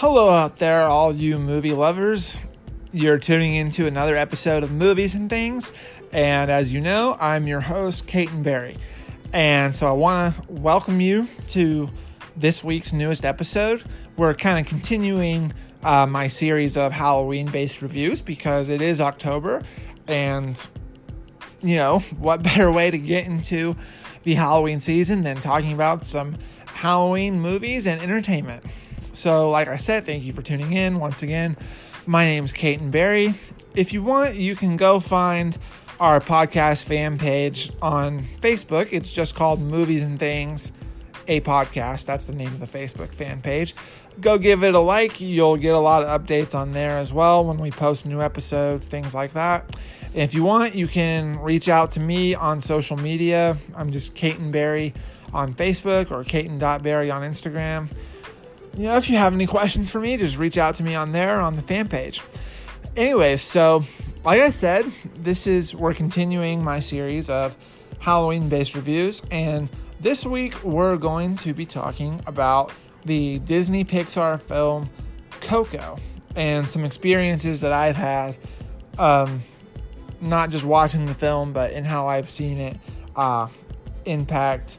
Hello out there, all you movie lovers. You're tuning into another episode of Movies and Things. And as you know, I'm your host, Caton Berry. And so I want to welcome you to this week's newest episode. We're kind of continuing uh, my series of Halloween based reviews because it is October. And, you know, what better way to get into the Halloween season than talking about some Halloween movies and entertainment? So, like I said, thank you for tuning in once again. My name is Caton Berry. If you want, you can go find our podcast fan page on Facebook. It's just called Movies and Things, a podcast. That's the name of the Facebook fan page. Go give it a like. You'll get a lot of updates on there as well when we post new episodes, things like that. If you want, you can reach out to me on social media. I'm just Caton Berry on Facebook or Caton.berry on Instagram you know, if you have any questions for me, just reach out to me on there on the fan page. Anyways, so like I said, this is we're continuing my series of Halloween based reviews, and this week we're going to be talking about the Disney Pixar film Coco and some experiences that I've had, um, not just watching the film, but in how I've seen it uh, impact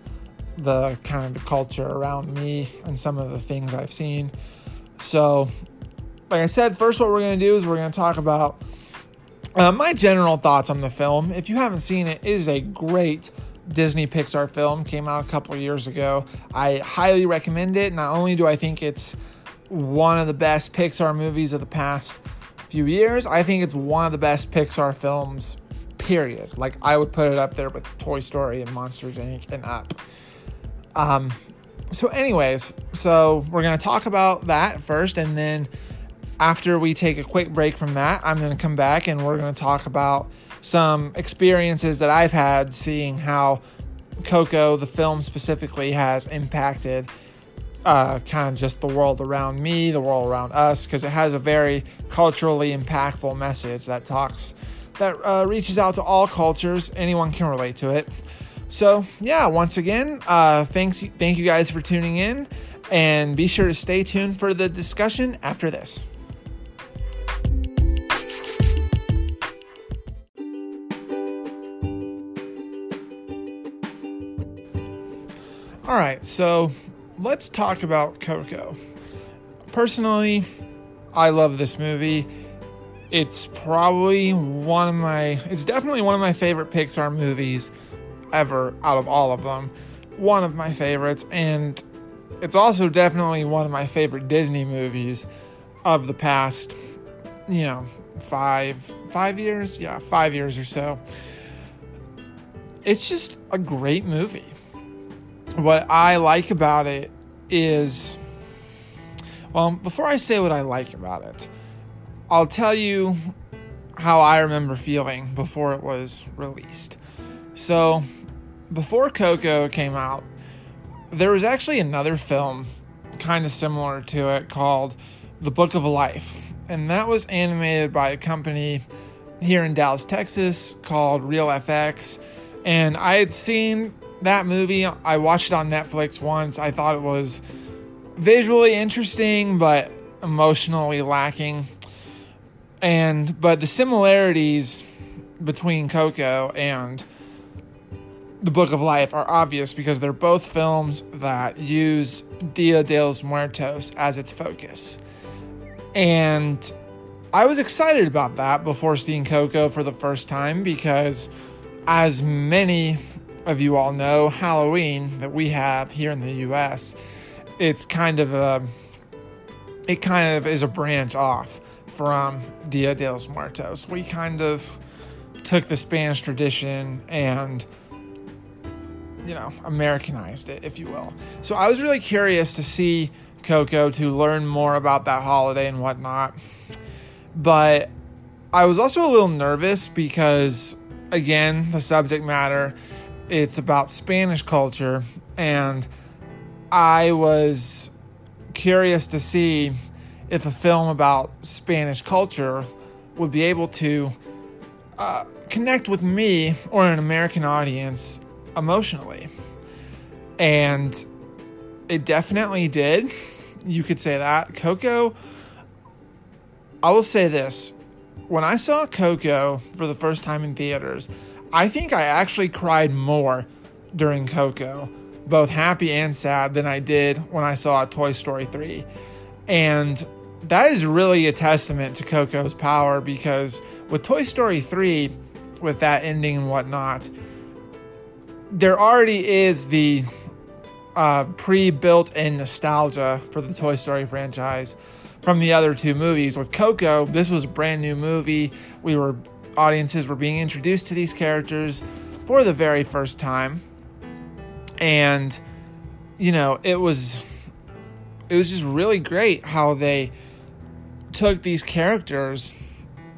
the kind of culture around me and some of the things I've seen. So, like I said, first, what we're going to do is we're going to talk about uh, my general thoughts on the film. If you haven't seen it, it is a great Disney Pixar film. Came out a couple years ago. I highly recommend it. Not only do I think it's one of the best Pixar movies of the past few years, I think it's one of the best Pixar films. Period. Like I would put it up there with Toy Story and Monsters Inc. and Up. Um, so, anyways, so we're going to talk about that first, and then after we take a quick break from that, I'm going to come back and we're going to talk about some experiences that I've had seeing how Coco, the film specifically, has impacted uh, kind of just the world around me, the world around us, because it has a very culturally impactful message that talks, that uh, reaches out to all cultures. Anyone can relate to it. So yeah, once again, uh, thanks, thank you guys for tuning in, and be sure to stay tuned for the discussion after this. All right, so let's talk about Coco. Personally, I love this movie. It's probably one of my, it's definitely one of my favorite Pixar movies ever out of all of them. One of my favorites, and it's also definitely one of my favorite Disney movies of the past, you know, five five years, yeah, five years or so. It's just a great movie. What I like about it is, well, before I say what I like about it, I'll tell you how I remember feeling before it was released. So, before Coco came out, there was actually another film kind of similar to it called The Book of Life. And that was animated by a company here in Dallas, Texas called Reel FX. And I had seen that movie. I watched it on Netflix once. I thought it was visually interesting, but emotionally lacking. And, but the similarities between Coco and the Book of Life are obvious because they're both films that use Dia de los Muertos as its focus. And I was excited about that before seeing Coco for the first time because, as many of you all know, Halloween that we have here in the US, it's kind of a it kind of is a branch off from Dia de los Muertos. We kind of took the Spanish tradition and you know, Americanized it, if you will. So I was really curious to see Coco to learn more about that holiday and whatnot. But I was also a little nervous because, again, the subject matter, it's about Spanish culture. And I was curious to see if a film about Spanish culture would be able to uh, connect with me or an American audience emotionally. And it definitely did. you could say that. Coco, I will say this. When I saw Coco for the first time in theaters, I think I actually cried more during Coco, both happy and sad, than I did when I saw Toy Story 3. And that is really a testament to Coco's power because with Toy Story 3, with that ending and whatnot, there already is the uh, pre-built in nostalgia for the Toy Story franchise from the other two movies. With Coco, this was a brand new movie. We were audiences were being introduced to these characters for the very first time, and you know it was it was just really great how they took these characters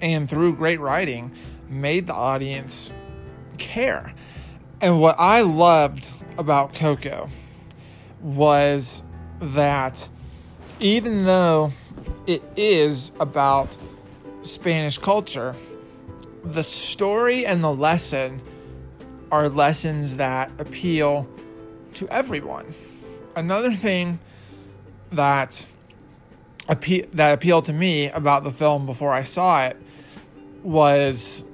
and through great writing made the audience care. And what I loved about Coco was that even though it is about Spanish culture, the story and the lesson are lessons that appeal to everyone. Another thing that appe- that appealed to me about the film before I saw it was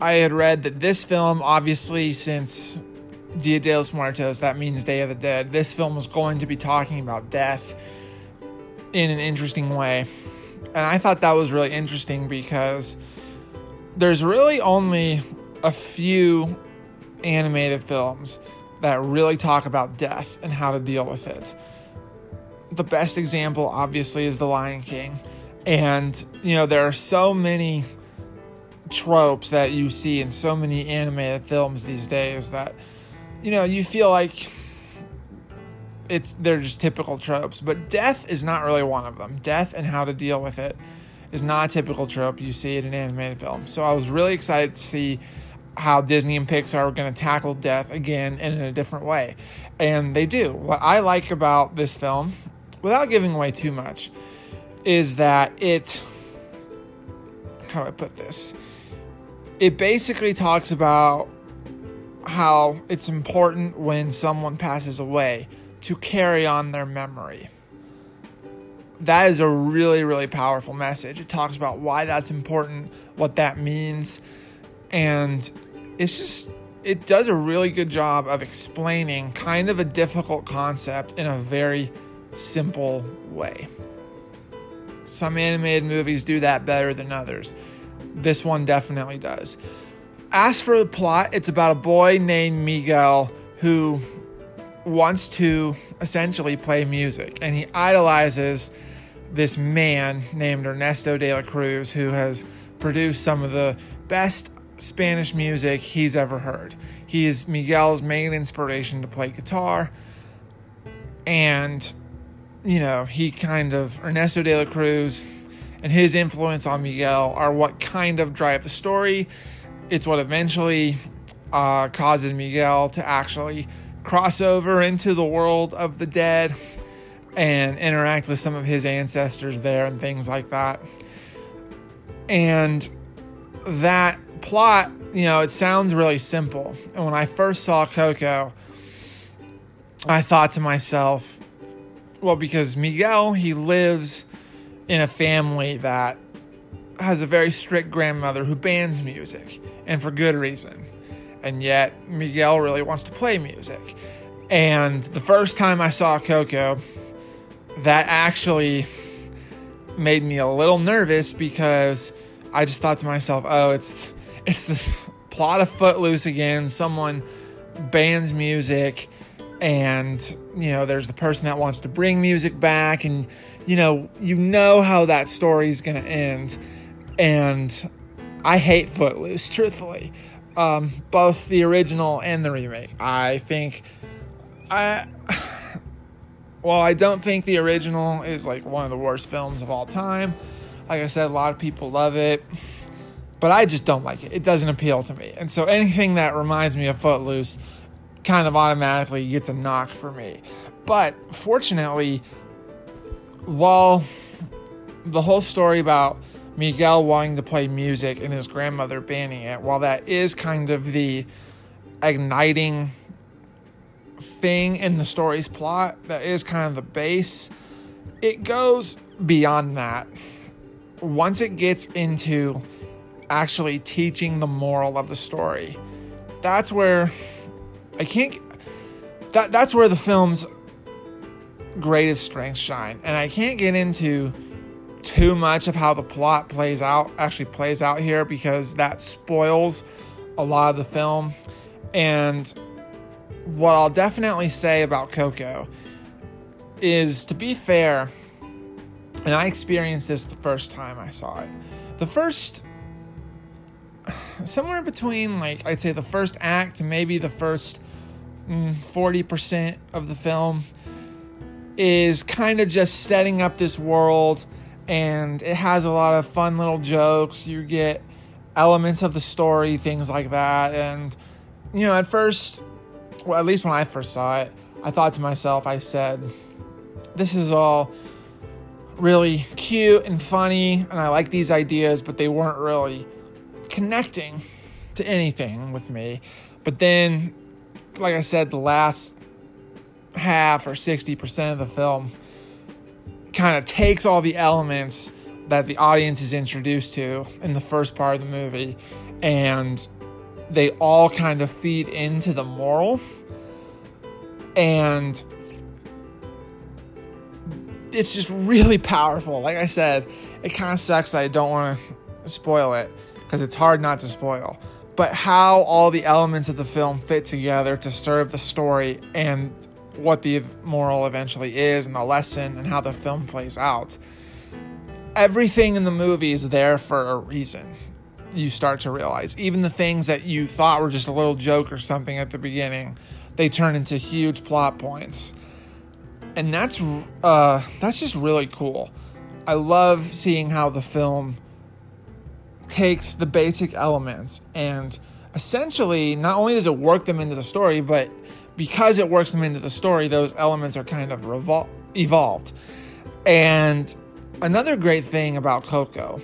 I had read that this film, obviously, since Dia de los Muertos, that means Day of the Dead, this film was going to be talking about death in an interesting way. And I thought that was really interesting because there's really only a few animated films that really talk about death and how to deal with it. The best example, obviously, is The Lion King. And, you know, there are so many tropes that you see in so many animated films these days that, you know, you feel like it's they're just typical tropes. But death is not really one of them. Death and how to deal with it is not a typical trope you see in an animated film. So I was really excited to see how Disney and Pixar are going to tackle death again in a different way. And they do. What I like about this film, without giving away too much, is that it. How do I put this? It basically talks about how it's important when someone passes away to carry on their memory that is a really, really powerful message. It talks about why that's important, what that means, and it's just, it does a really good job of explaining kind of a difficult concept in a very simple way. Some animated movies do that better than others. This one definitely does. As for the plot, it's about a boy named Miguel who wants to essentially play music and he idolizes this man named Ernesto de la Cruz who has produced some of the best Spanish music he's ever heard. He is Miguel's main inspiration to play guitar. And, you know, he kind of, Ernesto de la Cruz and his influence on Miguel are what kind of drive the story. It's what eventually uh, causes Miguel to actually cross over into the world of the dead and interact with some of his ancestors there and things like that. And that plot, you know, it sounds really simple. And when I first saw Coco, I thought to myself, well, because Miguel, he lives in a family that has a very strict grandmother who bans music, and for good reason. And yet, Miguel really wants to play music. And the first time I saw Coco, that actually made me a little nervous because I just thought to myself, "Oh, it's it's the plot of Footloose again. Someone bans music, and you know, there's the person that wants to bring music back, and you know, you know how that story is going to end." And I hate Footloose, truthfully, um, both the original and the remake. I think I well, I don't think the original is like one of the worst films of all time. Like I said, a lot of people love it, but I just don't like it. It doesn't appeal to me. And so anything that reminds me of Footloose kind of automatically gets a knock for me. But fortunately, while the whole story about Miguel wanting to play music and his grandmother banning it, while that is kind of the igniting thing in the story's plot that is kind of the base. it goes beyond that. Once it gets into actually teaching the moral of the story, that's where I can't. That that's where the film's greatest strengths shine, and I can't get into too much of how the plot plays out actually plays out here because that spoils a lot of the film. And what I'll definitely say about Coco is to be fair, and I experienced this the first time I saw it. The first somewhere between like I'd say the first act maybe the first mm, 40% of the film is kind of just setting up this world and it has a lot of fun little jokes. You get elements of the story, things like that. And, you know, at first, well, at least when I first saw it, I thought to myself, I said, this is all really cute and funny, and I like these ideas, but they weren't really connecting to anything with me. But then, like I said, the last half or 60% of the film kind of takes all the elements that the audience is introduced to in the first part of the movie and they all kind of feed into the moral. And it's just really powerful. Like i said it kind of sucks i don't want to spoil it because it's hard not to spoil. But how all the elements of the film fit together to serve the story and what the moral eventually is and the lesson and how the film plays out. Everything in the movie is there for a reason. You start to realize even the things that you thought were just a little joke or something at the beginning, they turn into huge plot points, and that's uh, that's just really cool. I love seeing how the film takes the basic elements and essentially not only does it work them into the story, but because it works them into the story, those elements are kind of revol- evolved. And another great thing about Coco,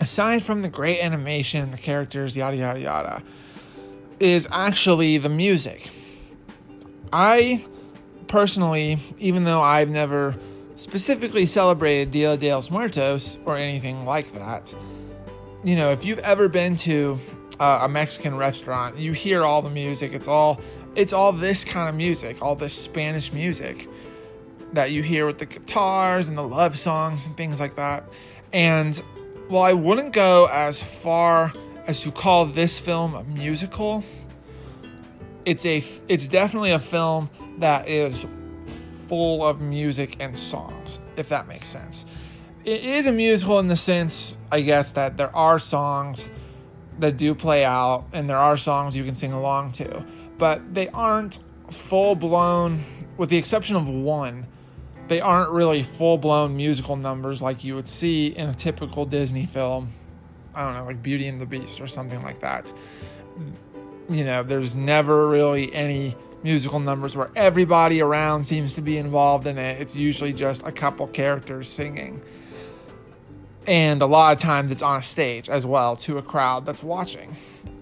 aside from the great animation, the characters, yada, yada, yada, is actually the music. I personally, even though I've never specifically celebrated Dia de los Muertos or anything like that, you know, if you've ever been to uh, a Mexican restaurant, you hear all the music. It's all it's all this kind of music, all this Spanish music that you hear with the guitars and the love songs and things like that. And while I wouldn't go as far as to call this film a musical, it's a it's definitely a film that is full of music and songs, if that makes sense. It is a musical in the sense, I guess, that there are songs that do play out and there are songs you can sing along to but they aren't full blown, with the exception of one, they aren't really full blown musical numbers like you would see in a typical Disney film. I don't know, like Beauty and the Beast or something like that. You know, there's never really any musical numbers where everybody around seems to be involved in it. It's usually just a couple characters singing. And a lot of times it's on a stage as well to a crowd that's watching.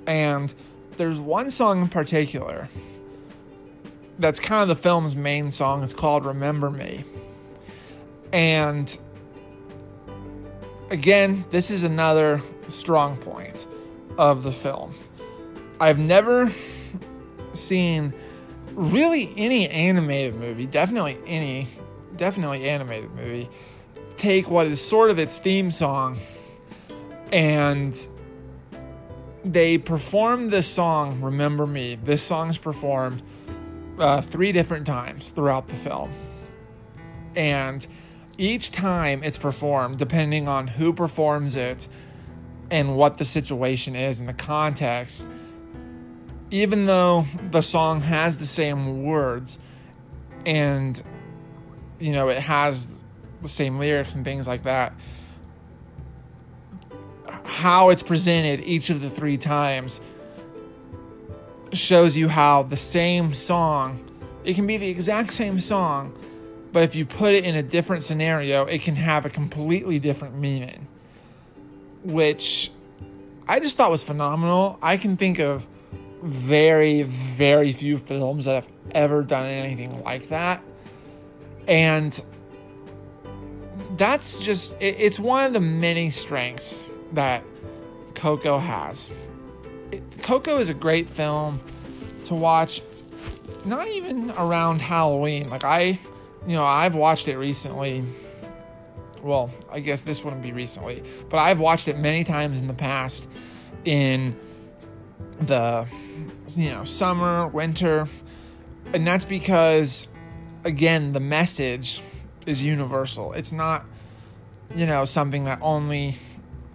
And there's one song in particular that's kind of the film's main song. It's called Remember Me. And again, this is another strong point of the film. I've never seen really any animated movie, definitely any, definitely animated movie, take what is sort of its theme song and they performed this song, Remember Me. This song is performed uh, three different times throughout the film. And each time it's performed, depending on who performs it and what the situation is and the context, even though the song has the same words and, you know, it has the same lyrics and things like that, how it's presented each of the three times shows you how the same song, it can be the exact same song, but if you put it in a different scenario, it can have a completely different meaning. Which I just thought was phenomenal. I can think of very, very few films that have ever done anything like that. And that's just, it's one of the many strengths that Coco has. It, Coco is a great film to watch not even around Halloween. Like I, you know, I've watched it recently. Well, I guess this wouldn't be recently, but I've watched it many times in the past in the you know, summer, winter. And that's because again, the message is universal. It's not you know, something that only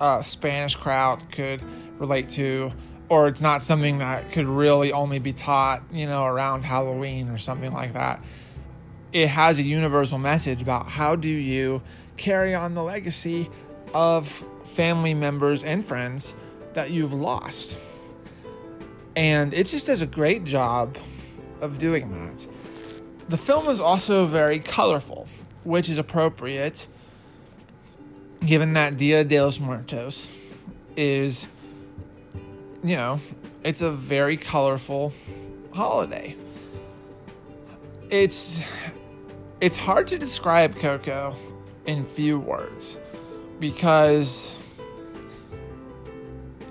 a Spanish crowd could relate to or it's not something that could really only be taught, you know, around Halloween or something like that. It has a universal message about how do you carry on the legacy of family members and friends that you've lost. And it just does a great job of doing that. The film is also very colorful, which is appropriate given that Dia de los Muertos is you know, it's a very colorful holiday. It's it's hard to describe Coco in few words because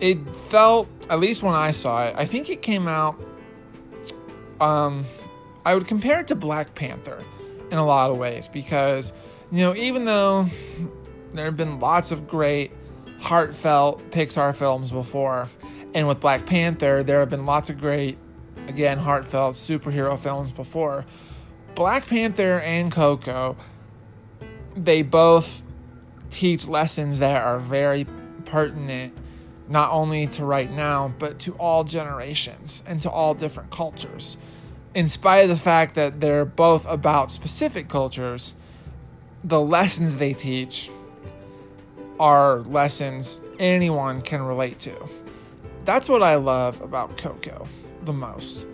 it felt at least when I saw it, I think it came out um I would compare it to Black Panther in a lot of ways because you know, even though there have been lots of great heartfelt Pixar films before, and with Black Panther, there have been lots of great, again, heartfelt superhero films before. Black Panther and Coco, they both teach lessons that are very pertinent, not only to right now, but to all generations and to all different cultures. In spite of the fact that they're both about specific cultures, the lessons they teach are lessons anyone can relate to that's what I love about Coco the most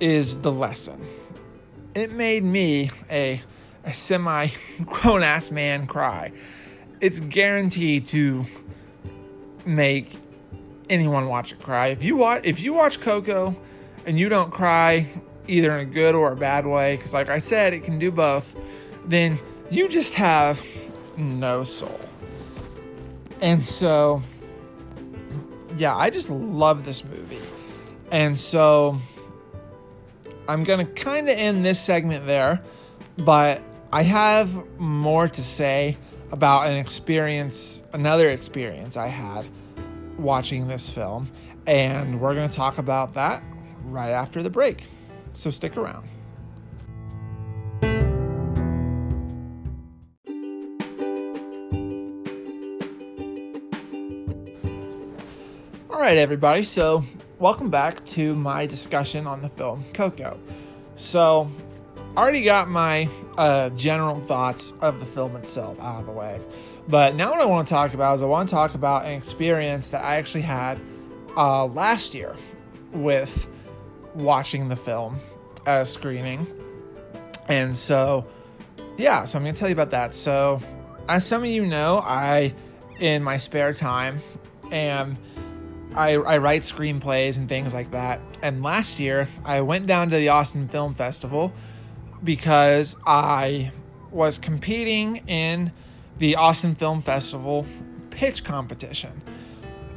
is the lesson. It made me a a semi grown ass man cry. It's guaranteed to make anyone watch it cry. If you watch if you watch Coco and you don't cry either in a good or a bad way cuz like I said it can do both, then you just have no soul. And so yeah, I just love this movie. And so I'm going to kind of end this segment there, but I have more to say about an experience, another experience I had watching this film. And we're going to talk about that right after the break. So stick around. Right, everybody. So, welcome back to my discussion on the film Coco. So, already got my uh, general thoughts of the film itself out of the way. But now, what I want to talk about is I want to talk about an experience that I actually had uh, last year with watching the film at a screening. And so, yeah, so I'm going to tell you about that. So, as some of you know, I, in my spare time, am I, I write screenplays and things like that. And last year, I went down to the Austin Film Festival because I was competing in the Austin Film Festival pitch competition.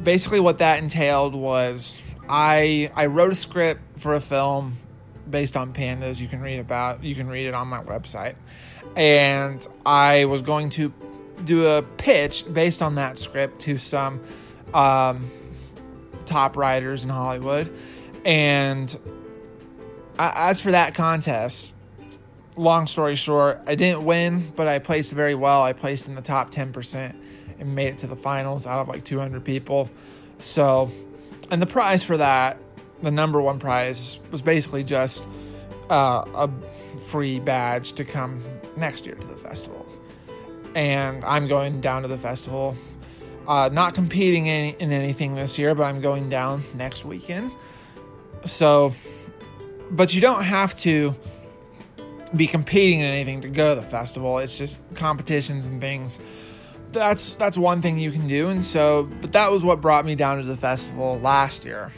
Basically, what that entailed was I I wrote a script for a film based on pandas. You can read about you can read it on my website, and I was going to do a pitch based on that script to some um, top writers in Hollywood. And as for that contest, long story short, I didn't win, but I placed very well. I placed in the top 10% and made it to the finals out of like 200 people. So, and the prize for that, the number one prize, was basically just uh, a free badge to come next year to the festival. And I'm going down to the festival uh, not competing in, in anything this year, but I'm going down next weekend. So, but you don't have to be competing in anything to go to the festival. It's just competitions and things. That's that's one thing you can do. And so, but that was what brought me down to the festival last year.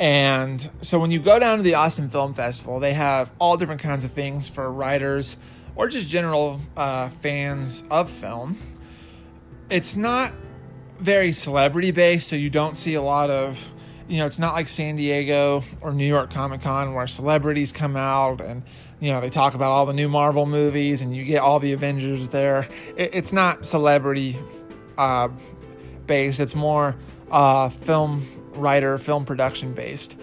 And so when you go down to the Austin Film Festival, they have all different kinds of things for writers, or just general uh, fans of film. It's not very celebrity based, so you don't see a lot of, you know, it's not like San Diego or New York Comic Con where celebrities come out and, you know, they talk about all the new Marvel movies and you get all the Avengers there. it's not celebrity uh, based, it's more uh, film writer, film production based.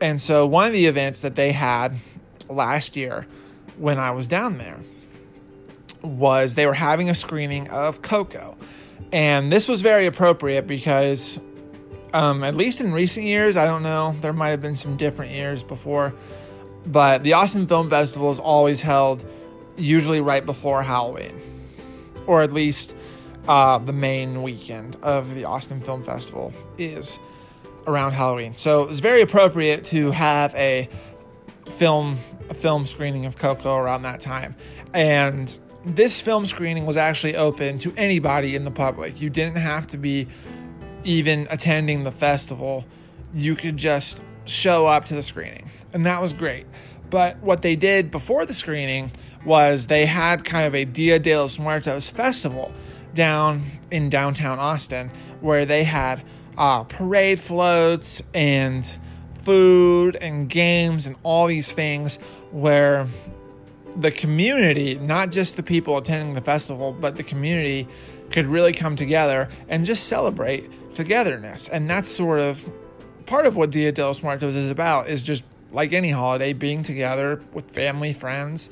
And so one of the events that they had last year when I was down there was they were having a screening of Coco. And this was very appropriate because, um, at least in recent years, I don't know, there might have been some different years before, but the Austin Film Festival is always held usually right before Halloween, or at least uh, the main weekend of the Austin Film Festival is around Halloween. So it was very appropriate to have a film a film screening of Coco around that time. And this film screening was actually open to anybody in the public. You didn't have to be even attending the festival. You could just show up to the screening. And that was great. But what they did before the screening was they had kind of a Dia de los Muertos festival down in downtown Austin where they had uh, parade floats and food and games and all these things where the community, not just the people attending the festival, but the community could really come together and just celebrate togetherness. And that's sort of part of what Dia de los Muertos is about is just like any holiday, being together with family, friends,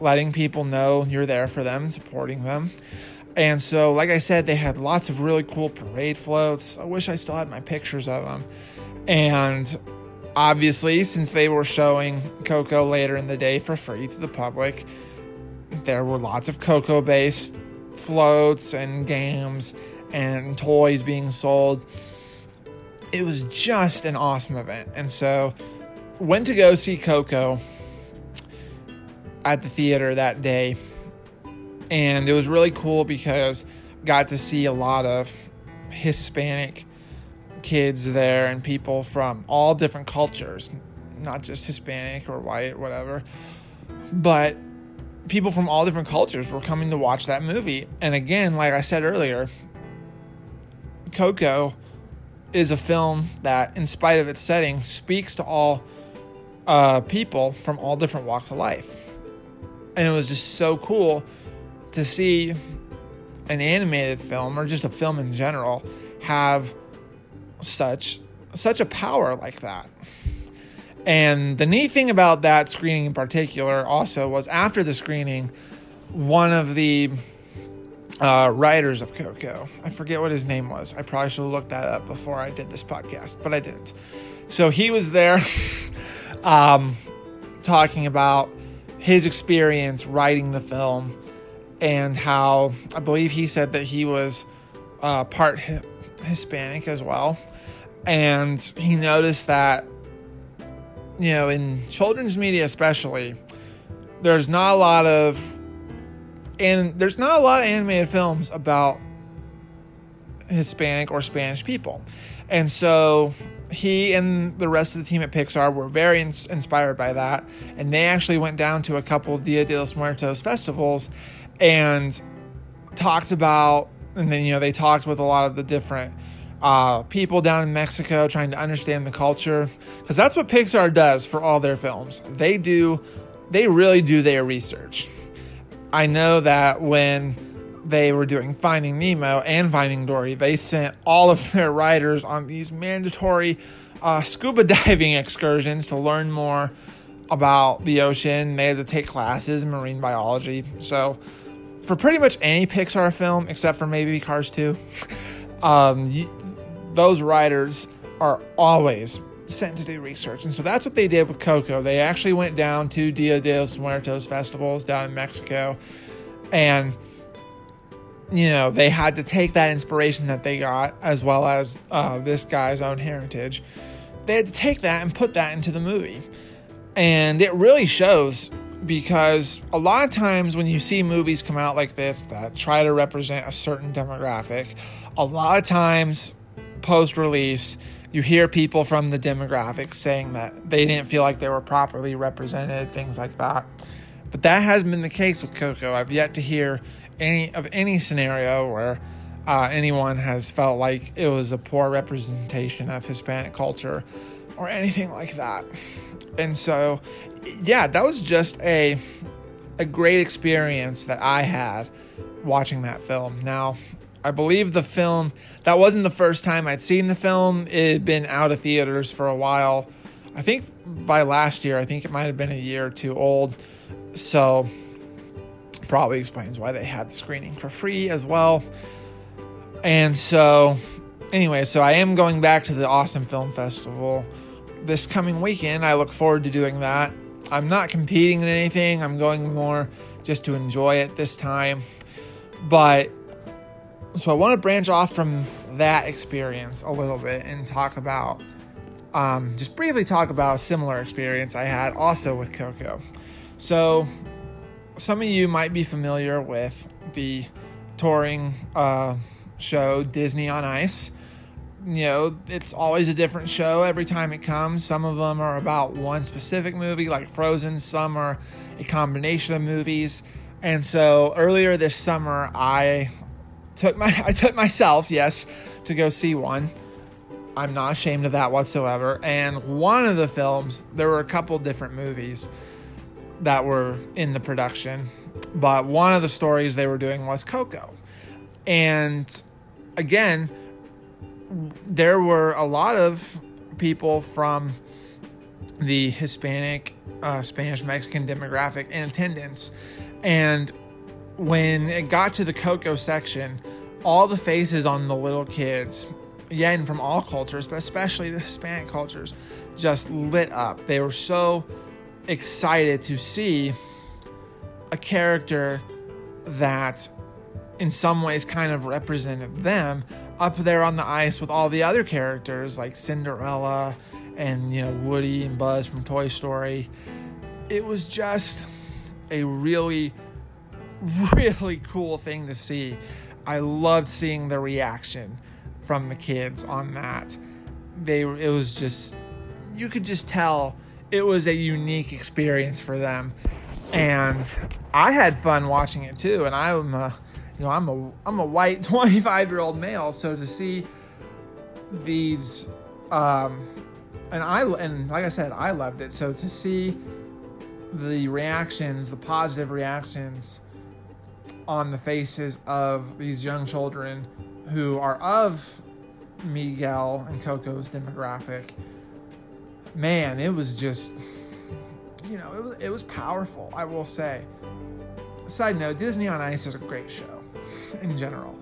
letting people know you're there for them, supporting them. And so, like I said, they had lots of really cool parade floats. I wish I still had my pictures of them. And Obviously, since they were showing Coco later in the day for free to the public, there were lots of Coco based floats and games and toys being sold. It was just an awesome event. And so, went to go see Coco at the theater that day. And it was really cool because got to see a lot of Hispanic kids there and people from all different cultures, not just Hispanic or white, whatever, but people from all different cultures were coming to watch that movie. And again, like I said earlier, Coco is a film that, in spite of its setting, speaks to all uh, people from all different walks of life. And it was just so cool to see an animated film or just a film in general have such such a power like that. And the neat thing about that screening in particular also was after the screening, one of the uh, writers of Coco, I forget what his name was. I probably should have looked that up before I did this podcast, but I didn't. So he was there um, talking about his experience writing the film and how I believe he said that he was uh, part Hispanic as well and he noticed that you know in children's media especially there's not a lot of and there's not a lot of animated films about Hispanic or Spanish people. And so he and the rest of the team at Pixar were very in- inspired by that. And they actually went down to a couple Dia de los Muertos festivals and talked about, and then, you know, they talked with a lot of the different uh, people down in Mexico trying to understand the culture because that's what Pixar does for all their films. They do, they really do their research. I know that when they were doing Finding Nemo and Finding Dory, they sent all of their writers on these mandatory uh, scuba diving excursions to learn more about the ocean. They had to take classes in marine biology. So, for pretty much any Pixar film, except for maybe Cars 2, um, those writers are always sent to do research. And so that's what they did with Coco. They actually went down to Dia de los Muertos festivals down in Mexico. And, you know, they had to take that inspiration that they got, as well as uh, this guy's own heritage. They had to take that and put that into the movie. And it really shows because a lot of times when you see movies come out like this that try to represent a certain demographic, a lot of times post release, you hear people from the demographic saying that they didn't feel like they were properly represented, things like that. But that hasn't been the case with Coco. I've yet to hear any of any scenario where uh, anyone has felt like it was a poor representation of Hispanic culture or anything like that. And so, yeah, that was just a a great experience that I had watching that film. Now, I believe the film that wasn't the first time I'd seen the film. It had been out of theaters for a while. I think by last year, I think it might have been a year or two old. So probably explains why they had the screening for free as well. And so anyway, so I am going back to the Austin Film Festival this coming weekend. I look forward to doing that. I'm not competing in anything. I'm going more just to enjoy it this time. But so I want to branch off from that experience a little bit and talk about um, just briefly talk about a similar experience I had also with Coco. So some of you might be familiar with the touring uh, show Disney on Ice. You know, it's always a different show every time it comes. Some of them are about one specific movie, like Frozen. Some are a combination of movies. And so earlier this summer, I took my I took myself, yes, to go see one. I'm not ashamed of that whatsoever. And one of the films, there were a couple different movies that were in the production, but one of the stories they were doing was Coco. And again, there were a lot of people from the Hispanic, uh, Spanish Mexican demographic in attendance. And when it got to the Coco section, all the faces on the little kids, again from all cultures, but especially the Hispanic cultures, just lit up. They were so excited to see a character that in some ways kind of represented them up there on the ice with all the other characters like Cinderella and you know Woody and Buzz from Toy Story. It was just a really really cool thing to see. I loved seeing the reaction from the kids on that. They it was just you could just tell it was a unique experience for them. And I had fun watching it too and I'm you know, I'm a I'm a white 25-year-old male, so to see these um and I and like I said, I loved it. So to see the reactions, the positive reactions on the faces of these young children who are of Miguel and Coco's demographic, man, it was just, you know, it was, it was powerful, I will say. Side note Disney on Ice is a great show in general.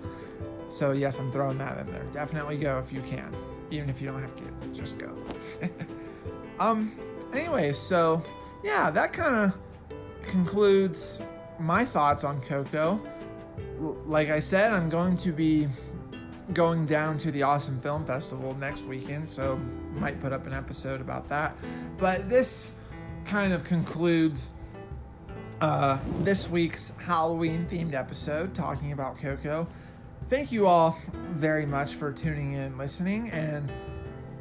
So, yes, I'm throwing that in there. Definitely go if you can. Even if you don't have kids, just go. um, anyway, so yeah, that kind of concludes my thoughts on Coco. Like I said, I'm going to be going down to the Austin Film Festival next weekend, so might put up an episode about that. But this kind of concludes uh, this week's Halloween themed episode talking about Coco. Thank you all very much for tuning in, listening, and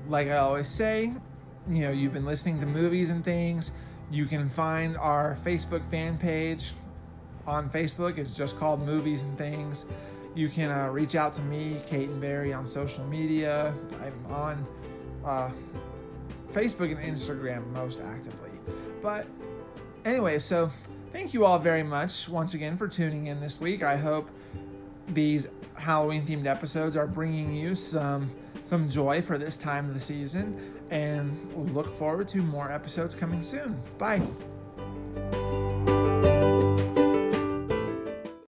like I always say, you know, you've been listening to movies and things. You can find our Facebook fan page on Facebook. It's just called Movies and Things. You can uh, reach out to me, Caton Berry, on social media. I'm on uh, Facebook and Instagram most actively. But anyway, so thank you all very much once again for tuning in this week. I hope these Halloween themed episodes are bringing you some some joy for this time of the season and look forward to more episodes coming soon. Bye.